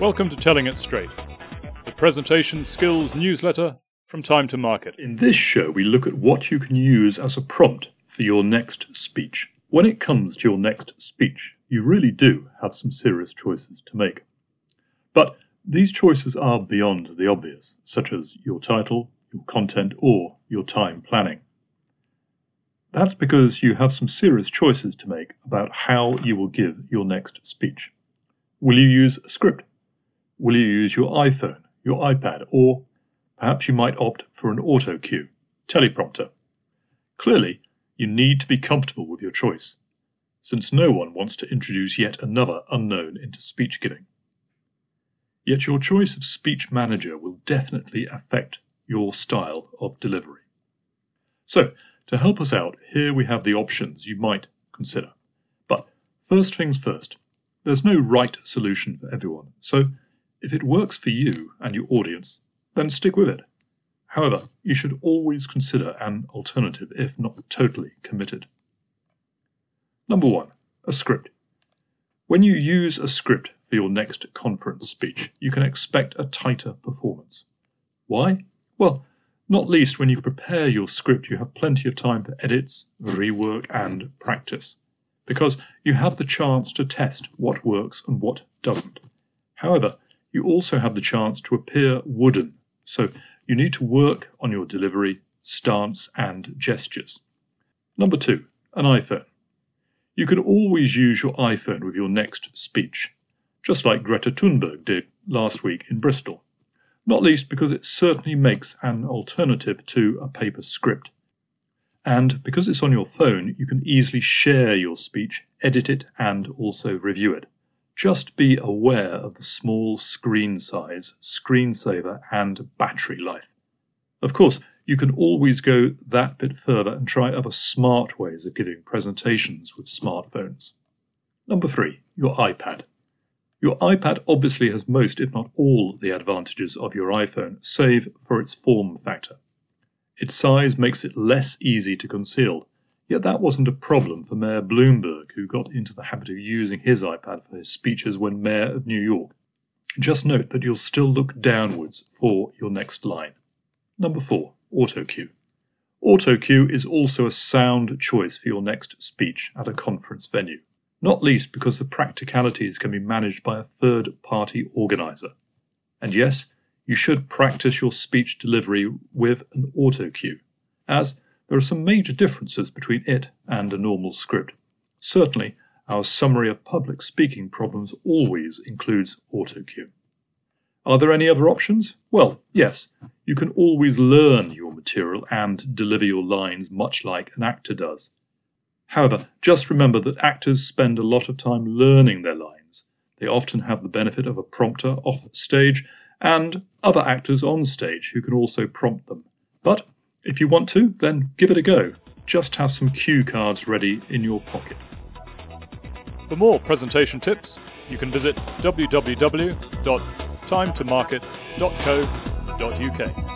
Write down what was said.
Welcome to Telling It Straight, the presentation skills newsletter from Time to Market. In this show, we look at what you can use as a prompt for your next speech. When it comes to your next speech, you really do have some serious choices to make. But these choices are beyond the obvious, such as your title, your content, or your time planning. That's because you have some serious choices to make about how you will give your next speech. Will you use a script? Will you use your iPhone, your iPad, or perhaps you might opt for an auto cue, teleprompter? Clearly, you need to be comfortable with your choice, since no one wants to introduce yet another unknown into speech giving. Yet your choice of speech manager will definitely affect your style of delivery. So, to help us out, here we have the options you might consider. But first things first, there's no right solution for everyone, so if it works for you and your audience, then stick with it. However, you should always consider an alternative if not totally committed. Number one, a script. When you use a script for your next conference speech, you can expect a tighter performance. Why? Well, not least when you prepare your script, you have plenty of time for edits, rework, and practice, because you have the chance to test what works and what doesn't. However, you also have the chance to appear wooden, so you need to work on your delivery, stance, and gestures. Number two, an iPhone. You can always use your iPhone with your next speech, just like Greta Thunberg did last week in Bristol not least because it certainly makes an alternative to a paper script. And because it's on your phone, you can easily share your speech, edit it, and also review it. Just be aware of the small screen size, screensaver, and battery life. Of course, you can always go that bit further and try other smart ways of giving presentations with smartphones. Number three, your iPad. Your iPad obviously has most, if not all, the advantages of your iPhone, save for its form factor. Its size makes it less easy to conceal, yet that wasn't a problem for Mayor Bloomberg, who got into the habit of using his iPad for his speeches when Mayor of New York. Just note that you'll still look downwards for your next line. Number 4. Auto cue. Auto cue is also a sound choice for your next speech at a conference venue not least because the practicalities can be managed by a third party organizer. And yes, you should practice your speech delivery with an auto cue, as there are some major differences between it and a normal script. Certainly, our summary of public speaking problems always includes auto cue. Are there any other options? Well, yes, you can always learn your material and deliver your lines much like an actor does. However, just remember that actors spend a lot of time learning their lines. They often have the benefit of a prompter off stage and other actors on stage who can also prompt them. But if you want to, then give it a go. Just have some cue cards ready in your pocket. For more presentation tips, you can visit www.timetomarket.co.uk.